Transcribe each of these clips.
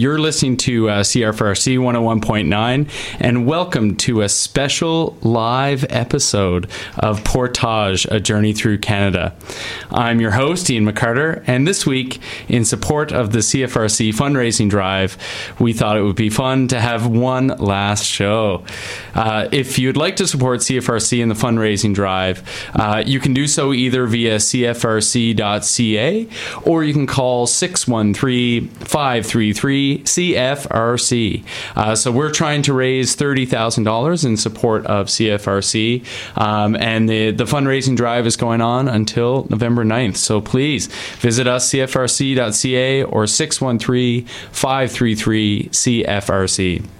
You're listening to uh, CFRC 101.9, and welcome to a special live episode of Portage, A Journey Through Canada. I'm your host, Ian McCarter, and this week, in support of the CFRC fundraising drive, we thought it would be fun to have one last show. Uh, if you'd like to support CFRC in the fundraising drive, uh, you can do so either via cfrc.ca or you can call 613 533 CFRC. Uh, so we're trying to raise $30,000 in support of CFRC, um, and the, the fundraising drive is going on until November 9th. So please visit us, cfrc.ca or 613 533 CFRC.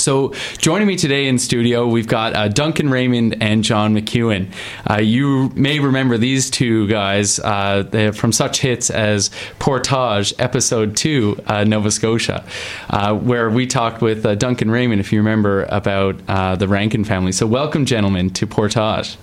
So, joining me today in studio, we've got uh, Duncan Raymond and John McEwen. Uh, you may remember these two guys uh, from such hits as Portage, Episode 2, uh, Nova Scotia, uh, where we talked with uh, Duncan Raymond, if you remember, about the Rankin family. So, welcome, gentlemen, to Portage.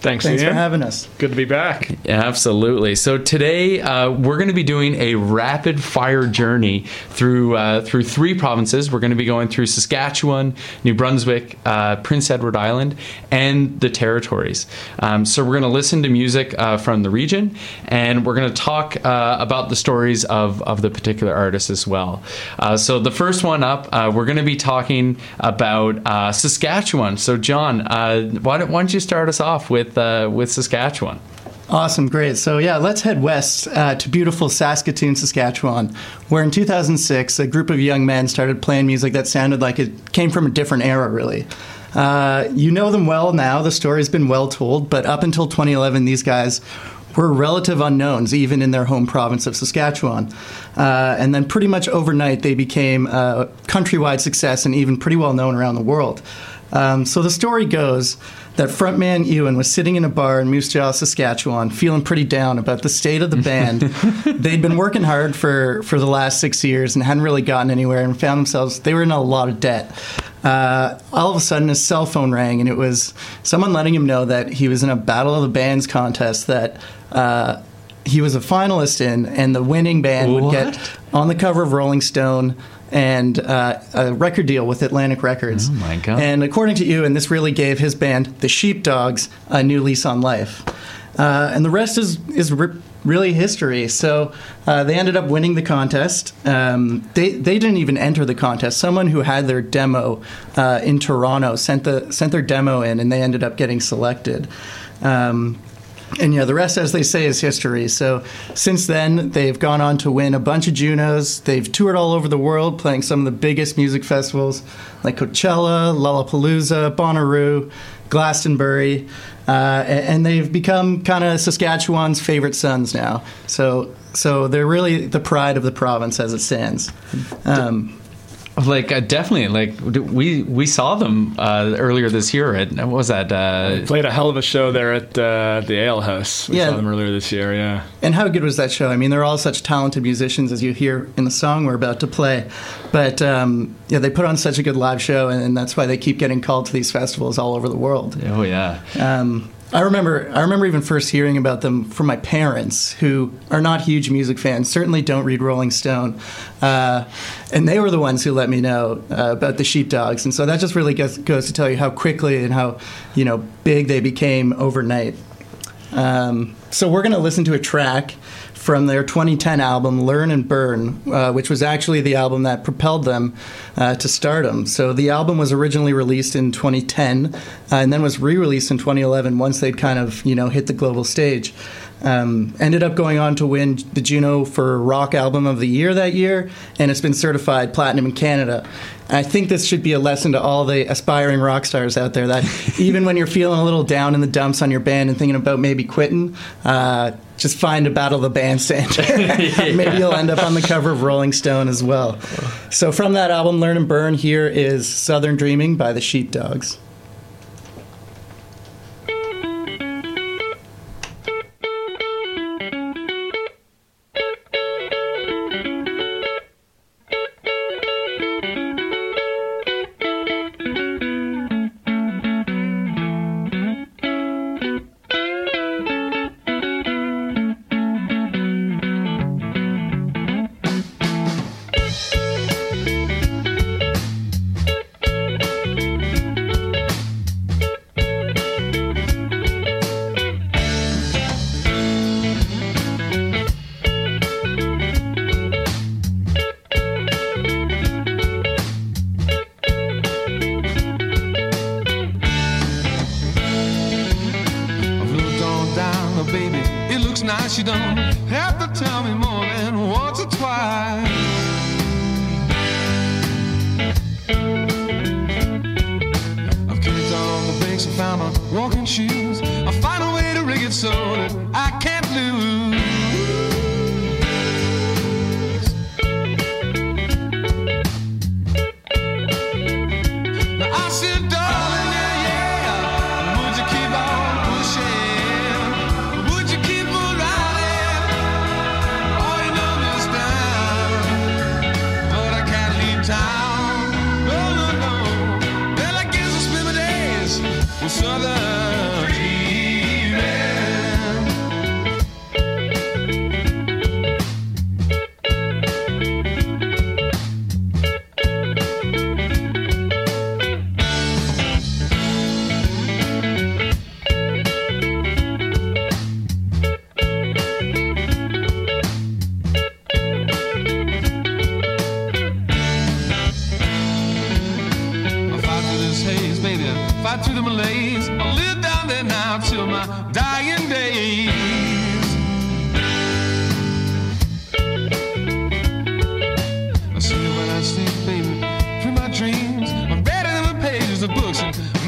Thanks, Thanks Ian. for having us. Good to be back. Absolutely. So today uh, we're going to be doing a rapid fire journey through uh, through three provinces. We're going to be going through Saskatchewan, New Brunswick, uh, Prince Edward Island, and the territories. Um, so we're going to listen to music uh, from the region, and we're going to talk uh, about the stories of of the particular artists as well. Uh, so the first one up, we're going to be talking about Saskatchewan. So John, why don't, why don't you start us off with with uh, with Saskatchewan. Awesome, great. So, yeah, let's head west uh, to beautiful Saskatoon, Saskatchewan, where in 2006, a group of young men started playing music that sounded like it came from a different era, really. Uh, you know them well now, the story's been well told, but up until 2011, these guys were relative unknowns, even in their home province of Saskatchewan. Uh, and then, pretty much overnight, they became a countrywide success and even pretty well known around the world. Um, so, the story goes that frontman Ewan was sitting in a bar in Moose Jaw, Saskatchewan, feeling pretty down about the state of the band. They'd been working hard for, for the last six years and hadn't really gotten anywhere and found themselves, they were in a lot of debt. Uh, all of a sudden, his cell phone rang, and it was someone letting him know that he was in a Battle of the Bands contest that uh, he was a finalist in, and the winning band what? would get on the cover of Rolling Stone and uh, a record deal with Atlantic Records. Oh my god! And according to Ewan, and this really gave his band, the Sheepdogs, a new lease on life. Uh, and the rest is is re- really history. So uh, they ended up winning the contest. Um, they they didn't even enter the contest. Someone who had their demo uh, in Toronto sent the sent their demo in, and they ended up getting selected. Um, and yeah, the rest, as they say, is history. So since then, they've gone on to win a bunch of Junos. They've toured all over the world, playing some of the biggest music festivals like Coachella, Lollapalooza, Bonnaroo, Glastonbury, uh, and they've become kind of Saskatchewan's favorite sons now. So, so they're really the pride of the province as it stands. Um, like uh, definitely, like we we saw them uh, earlier this year. At what was that? Uh, played a hell of a show there at uh, the Ale House. We Yeah. saw them earlier this year. Yeah, And how good was that show? I mean, they're all such talented musicians, as you hear in the song we're about to play. But um, yeah, they put on such a good live show, and, and that's why they keep getting called to these festivals all over the world. oh yeah. Um, I remember, I remember even first hearing about them from my parents, who are not huge music fans. Certainly don't read Rolling Stone, uh, and they were the ones who let me know uh, about the Sheepdogs. And so that just really goes, goes to tell you how quickly and how you know big they became overnight. Um, so we're going to listen to a track from their 2010 album Learn and Burn, uh, which was actually the album that propelled them uh, to stardom. So the album was originally released in 2010 uh, and then was re-released in 2011 once they'd kind of you know hit the global stage. Um, ended up going on to win the Juno for Rock Album of the Year that year, and it's been certified platinum in Canada. I think this should be a lesson to all the aspiring rock stars out there that even when you're feeling a little down in the dumps on your band and thinking about maybe quitting, uh, just find a Battle of the Bandstand. maybe you'll end up on the cover of Rolling Stone as well. So from that album, Learn and Burn, here is Southern Dreaming by the Sheepdogs.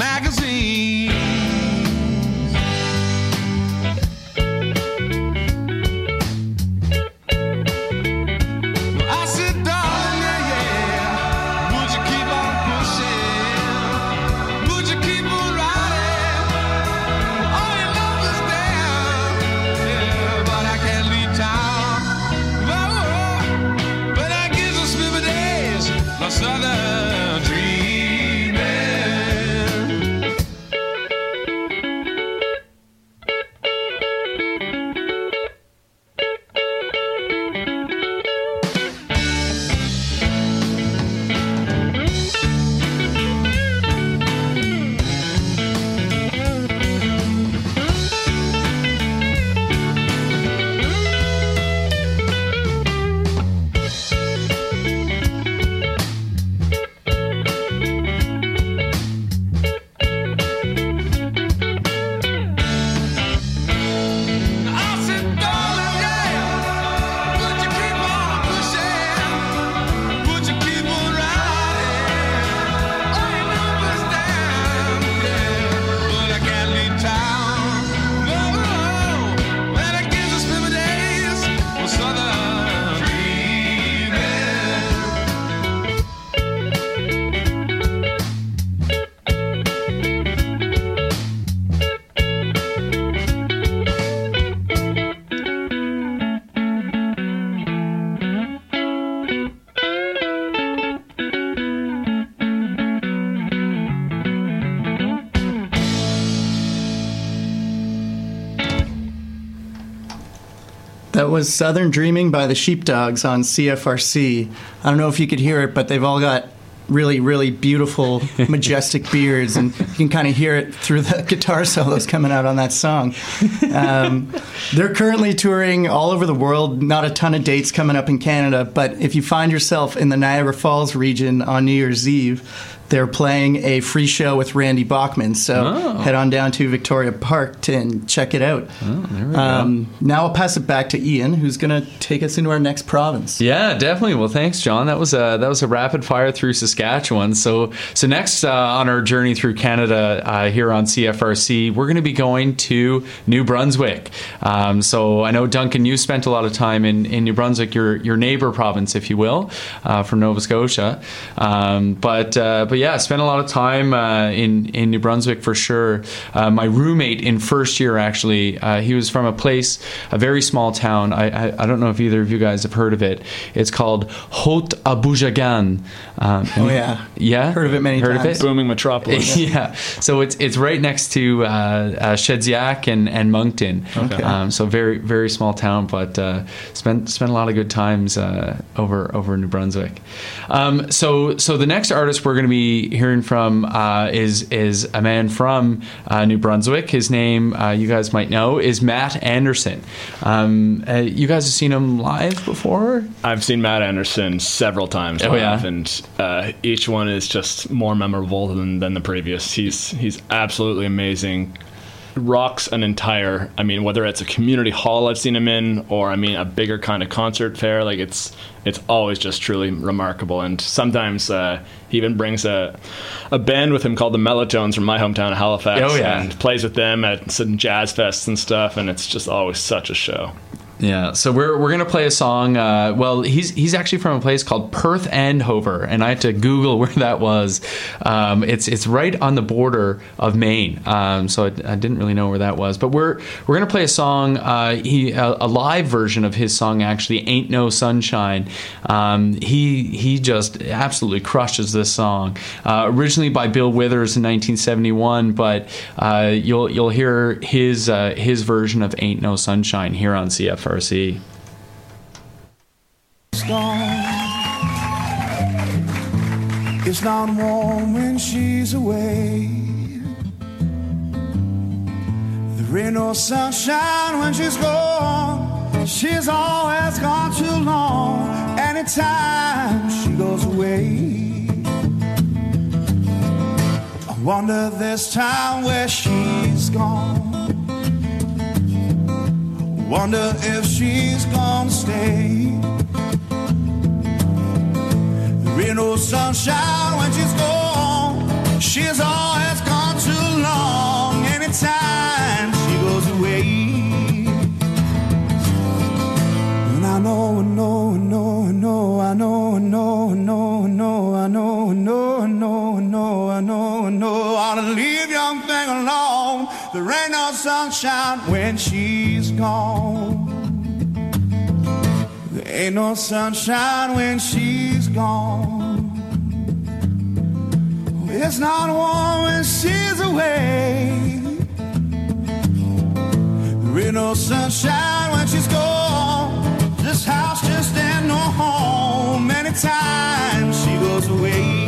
Books That was Southern Dreaming by the Sheepdogs on CFRC. I don't know if you could hear it, but they've all got really, really beautiful, majestic beards, and you can kind of hear it through the guitar solos coming out on that song. Um, they're currently touring all over the world, not a ton of dates coming up in Canada, but if you find yourself in the Niagara Falls region on New Year's Eve, they're playing a free show with Randy Bachman. So Oh. head on down to Victoria Park to, and check it out. um, now I'll pass it back to Ian, who's going to take us into our next province. Yeah, definitely. Well, thanks, John. That was a that was a rapid fire through Saskatchewan. So so next uh, on our journey through Canada uh, here on CFRC, we're going to be going to New Brunswick. Um, so I know Duncan, you spent a lot of time in, in New Brunswick, your your neighbor province, if you will, uh, from Nova Scotia. Um, but uh, but yeah, spent a lot of time uh, in in New Brunswick for sure. Uh, my roommate in first year actually, uh, he was from a place, a very small town. I, I I don't know if either of you guys have heard of it. It's called Haute Aboujagane. Um, Oh, yeah. yeah, Heard of it many heard times. Of it? Booming metropolis. yeah. So it's it's right next to uh, uh, Shediac and, and Moncton. Okay. Um, so very very small town, but uh, spent spent a lot of good times uh, over over in New Brunswick. Um, so so the next artist we're going to be hearing from uh, is is a man from uh, New Brunswick. His name uh, you guys might know is Matt Anderson. Um, uh, you guys have seen him live before? I've seen Matt Anderson several times Oh, live, yeah? and uh, each one is just more memorable than, than the previous. He's he's absolutely amazing. Rocks an entire. I mean, whether it's a community hall I've seen him in, or I mean a bigger kind of concert fair, like it's it's always just truly remarkable. And sometimes uh, he even brings a a band with him called the Mellotones from my hometown of Halifax, Oh, yeah. and plays with them at some jazz fests and stuff. And it's just always such a show. Yeah, so we're, we're gonna play a song. Uh, well, he's he's actually from a place called Perth and Andover, and I had to Google where that was. Um, it's it's right on the border of Maine, um, so I, I didn't really know where that was. But we're we're gonna play a song. Uh, he a, a live version of his song actually, "Ain't No Sunshine." Um, he he just absolutely crushes this song. Uh, originally by Bill Withers in 1971, but uh, you'll you'll hear his uh, his version of "Ain't No Sunshine" here on CFRC. It's not warm when she's away. There ain't no sunshine when she's gone. She's always gone too long. Anytime she goes away. I wonder this time where she's gone. Wonder if she's gonna stay. There ain't no sunshine when she's gone. She's always gone too long. Anytime she goes away. And I know, I know, I know, I know, I know, I know, I know, I know, I know, I know, I know, I know, I know, I know. I ought to leave young thing alone. There ain't no sunshine when she's gone. Ain't no sunshine when she's gone. It's not warm when she's away. There ain't no sunshine when she's gone. This house just ain't no home. Anytime she goes away.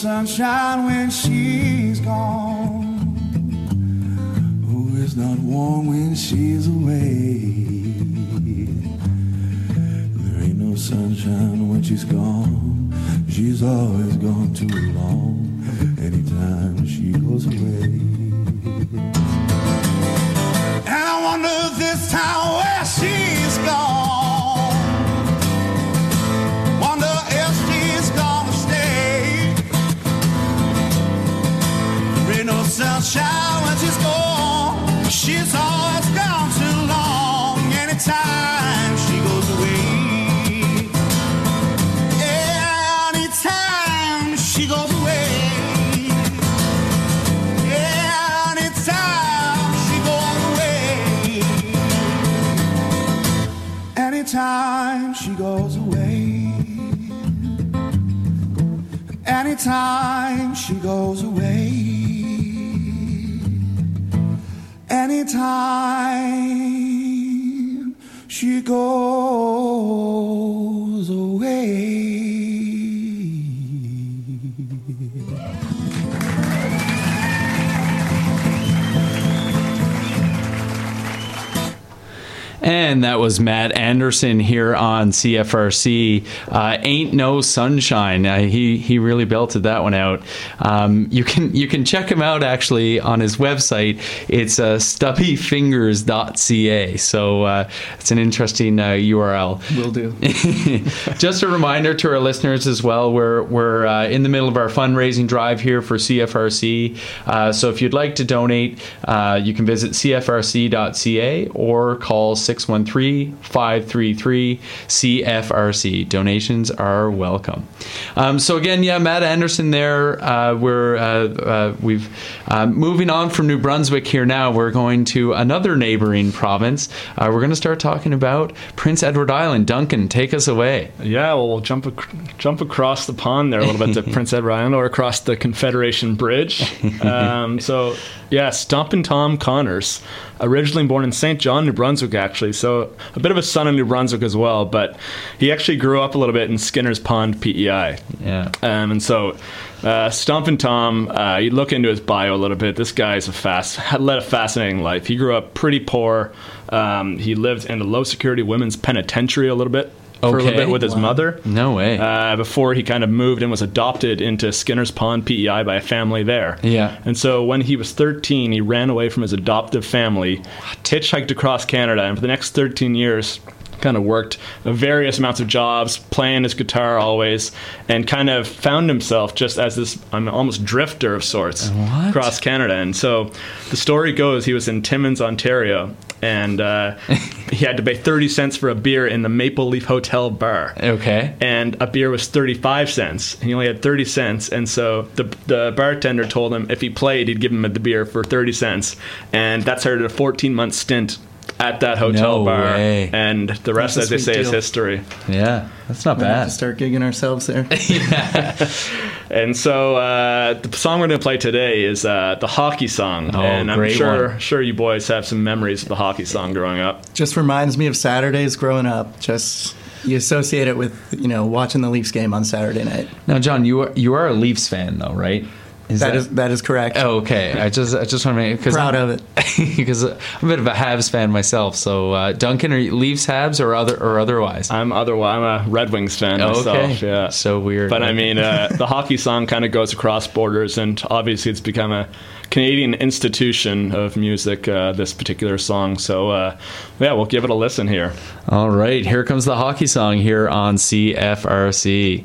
Sunshine when she's gone. Oh, it's not warm when she's away. There ain't no sunshine when she's gone. She's always gone too long. Anytime she goes away. And I wonder this time sunshine when she's gone. She's always gone too long. Anytime she goes away. Anytime she goes away. Anytime she goes away. Anytime she goes away. Anytime she goes away. Anytime she goes away. And that was Matt Anderson here on CFRC. Uh, Ain't no sunshine. Uh, he he really belted that one out. Um, you can you can check him out actually on his website. It's uh, stubbyfingers.ca. So uh, it's an interesting uh, URL. Will do. Just a reminder to our listeners as well, we're, we're uh, in the middle of our fundraising drive here for CFRC. Uh, so if you'd like to donate, uh, you can visit cfrc.ca or call 613 533 CFRC. Donations are welcome. Um, so again, yeah, Matt Anderson there. Uh, we're uh, uh, we've uh, moving on from New Brunswick here now. We're going to another neighboring province. Uh, we're going to start talking about Prince Edward Island. Duncan, take us away. Yeah, well, we'll jump ac- jump across the pond there a little bit to Prince Edward Island or across the Confederation Bridge. Um, so, yeah, Stompin' Tom Connors, originally born in Saint John, New Brunswick, actually. So, a bit of a son of New Brunswick as well, but he actually grew up a little bit in Skinner's Pond, PEI. Yeah. Um, and so, uh, Stompin' Tom, uh, you look into his bio a little bit. This guy's a fast, had led a fascinating life. He grew up pretty poor. Um, he lived in a low security women's penitentiary a little bit for a little bit with his Wow. mother. No way. Uh, before he kind of moved and was adopted into Skinner's Pond, PEI, by a family there. Yeah. And so when he was 13, he ran away from his adoptive family, hitchhiked across Canada, and for the next 13 years, kind of worked various amounts of jobs, playing his guitar always, and kind of found himself just as this I'm almost drifter of sorts What? across Canada. And so the story goes he was in Timmins, Ontario, and uh, he had to pay 30 cents for a beer in the Maple Leaf Hotel bar okay. and a beer was 35 cents. And he only had 30 cents, and so the, the bartender told him if he played, he'd give him the beer for 30 cents. And that started a 14 month stint at that hotel No bar. way. And the rest, That's a as they sweet say, is history. Yeah. That's not We'll have bad. to start gigging ourselves there. And so uh, the song we're going to play today is uh, the hockey song. Oh, and I'm great sure, one. sure you boys have some memories of the hockey song growing up. Just reminds me of Saturdays growing up. Just you associate it with you know watching the Leafs game on Saturday night. Now, John, you are you are a Leafs fan though, right? Is that is that is correct. Oh, okay. I just I just want to make because Proud of it. because I'm a bit of a Habs fan myself. So uh, Duncan, are you Leafs, Habs, or other or otherwise? I'm otherwise I'm a Red Wings fan myself. okay. Yeah. So weird. But I mean, uh, the hockey song kind of goes across borders, and obviously it's become a Canadian institution of music. Uh, this particular song, so uh, yeah, we'll give it a listen here. All right, here comes the hockey song here on CFRC.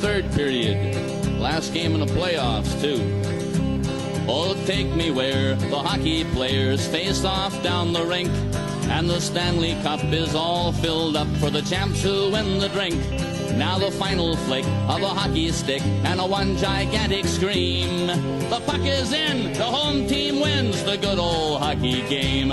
Third period. Last game in the playoffs, too. Oh, take me where the hockey players face off down the rink. And the Stanley Cup is all filled up for the champs who win the drink. Now the final flick of a hockey stick and a one gigantic scream. The puck is in, the home team wins the good old hockey game.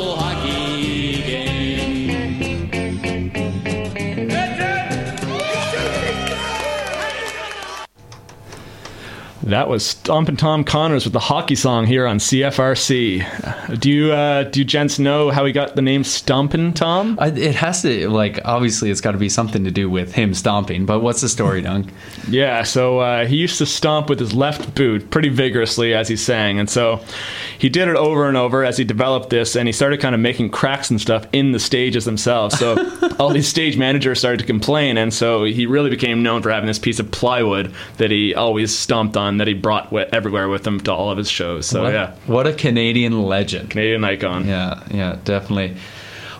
That was Stompin' Tom Connors with the hockey song here on CFRC. Do you uh, do gents know how he got the name Stompin' Tom? I, it has to like obviously it's got to be something to do with him stomping. But what's the story, Dunk? Yeah, so uh, he used to stomp with his left boot pretty vigorously as he sang, and so he did it over and over as he developed this, and he started kind of making cracks and stuff in the stages themselves. So all these stage managers started to complain, and so he really became known for having this piece of plywood that he always stomped on, that he brought wi- everywhere with him to all of his shows. So what, yeah, what a Canadian legend. Canadian icon. Yeah, yeah, definitely.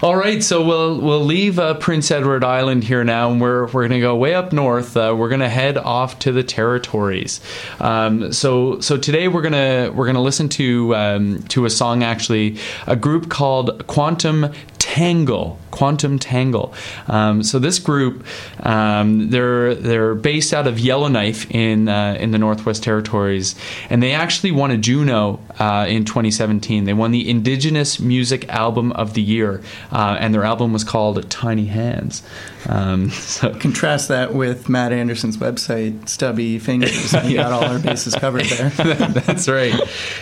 All right, so we'll we'll leave uh, Prince Edward Island here now, and we're we're gonna go way up north. Uh, we're gonna head off to the territories. Um, so so today we're gonna we're gonna listen to um, to a song actually, a group called Quantum Tangle. Quantum Tangle. Um, so this group, um, they're they're based out of Yellowknife in uh, in the Northwest Territories, and they actually won a Juno uh, in 2017. They won the Indigenous Music Album of the Year, uh, and their album was called Tiny Hands. Um, so Contrast that with Matt Anderson's website, Stubby Fingers. and You got all our bases covered there. that's right.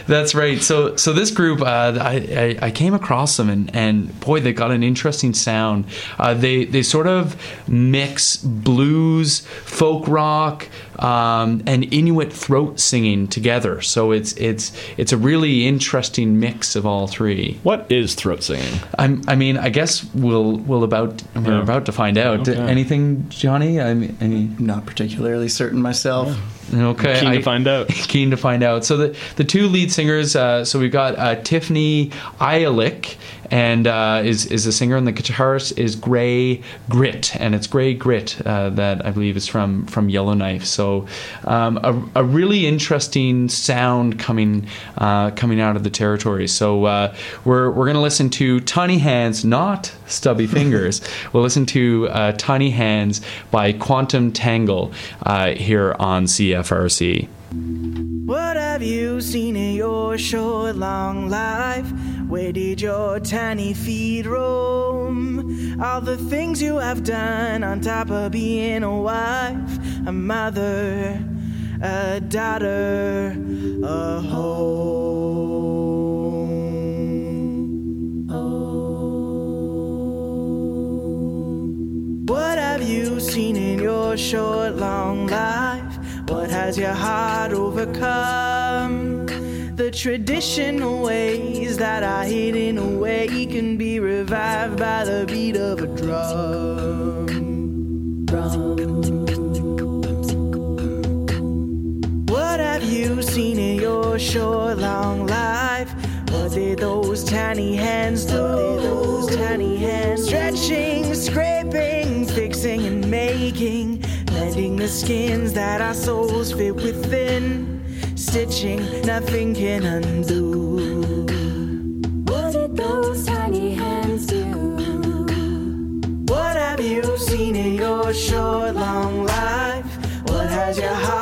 That's right. So so this group, uh, I, I I came across them and and boy, they got an interesting sound. Uh, they they sort of mix blues, folk rock, um, and Inuit throat singing together. So it's it's it's a really interesting mix of all three. What is throat singing? I'm, I mean, I guess we'll we'll about we're about to find out. Okay. Anything, Johnny? I mean, any, Not particularly certain myself. okay. Keen to I- find out. keen to find out. So the the two lead singers. Uh, so we've got uh, Tiffany Ayalik, and uh, is is a singer, and the guitarist is Gray Grit, and it's Gray Grit uh, that I believe is from from Yellowknife. So um, a, a really interesting sound coming uh, coming out of the territory. So uh, we're we're gonna listen to Tiny Hands, not Stubby Fingers. we'll listen to uh, Tiny Hands by Quantum Tangle uh, here on CFRC. What have you seen in your short, long life? Where did your tiny feet roam? All the things you have done on top of being a wife, a mother, a daughter, a home. What have you seen in your short, long life? What has your heart overcome? The traditional ways that are hidden away can be revived by the beat of a drum. What have you seen in your short, long life? What did those tiny hands do? Those tiny hands stretching, scraping, fixing, and making, mending the skins that our souls fit within, stitching, nothing can undo. What did those tiny hands do? What have you seen in your short, long life? What has your heart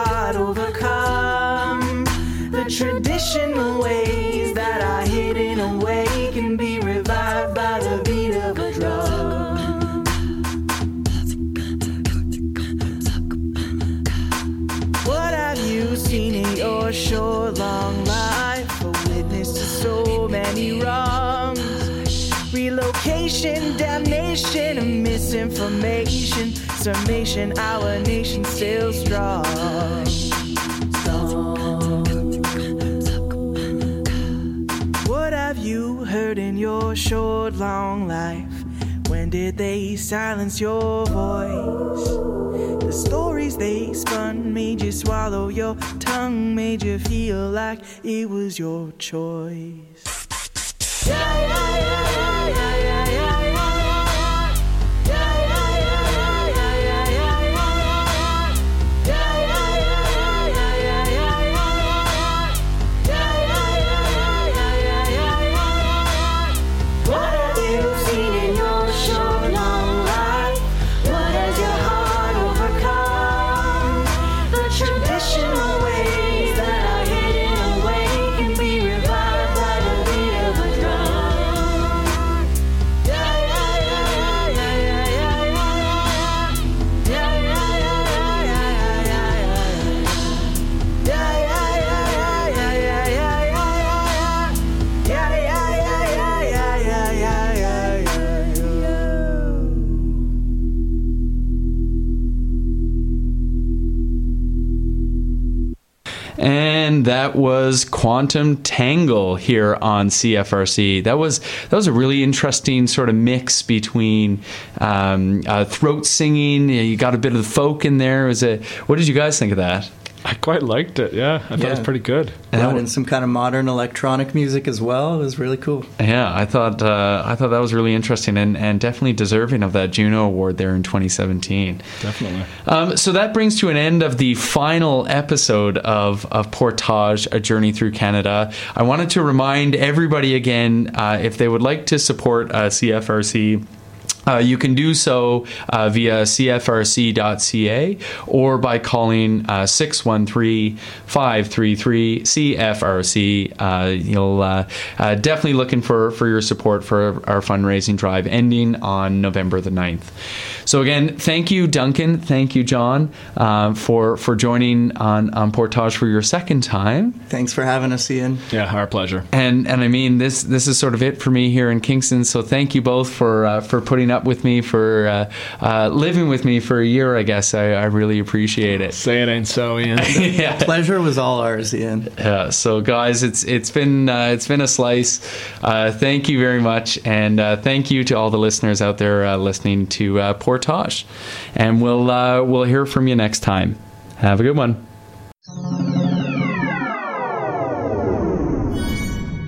many wrongs. Relocation, damnation, misinformation. Summation, our nation still strong. What have you heard in your short, long life? When did they silence your voice? The stories they spun made you swallow your tongue, made you feel like it was your choice. What that was Quantum Tangle here on CFRC. That was that was a really interesting sort of mix between um, uh, throat singing. You got a bit of the folk in there. It was a, what did you guys think of that? I quite liked it. Yeah, I thought it was pretty good. And Brought in some kind of modern electronic music as well. It was really cool. Yeah, I thought uh, I thought that was really interesting and, and definitely deserving of that Juno Award there in 2017. Definitely. Um, so that brings to an end of the final episode of, of Portage, A Journey Through Canada. I wanted to remind everybody again uh, if they would like to support uh, CFRC. Uh, you can do so uh, via cfrc.ca or by calling uh, 613 533 CFRC. Uh, you'll uh, uh, definitely looking for, for your support for our fundraising drive ending on November the 9th. So, again, thank you, Duncan. Thank you, John, um, for, for joining on, on Portage for your second time. Thanks for having us, Ian. Yeah, our pleasure. And and I mean this this is sort of it for me here in Kingston. So thank you both for uh, for putting up with me for uh, uh, living with me for a year. I guess I, I really appreciate it. Say it ain't so, Ian. yeah. Pleasure was all ours, Ian. Yeah, so guys, it's it's been uh, it's been a slice. Uh, thank you very much, and uh, thank you to all the listeners out there uh, listening to uh, Portage. And we'll uh, we'll hear from you next time. Have a good one.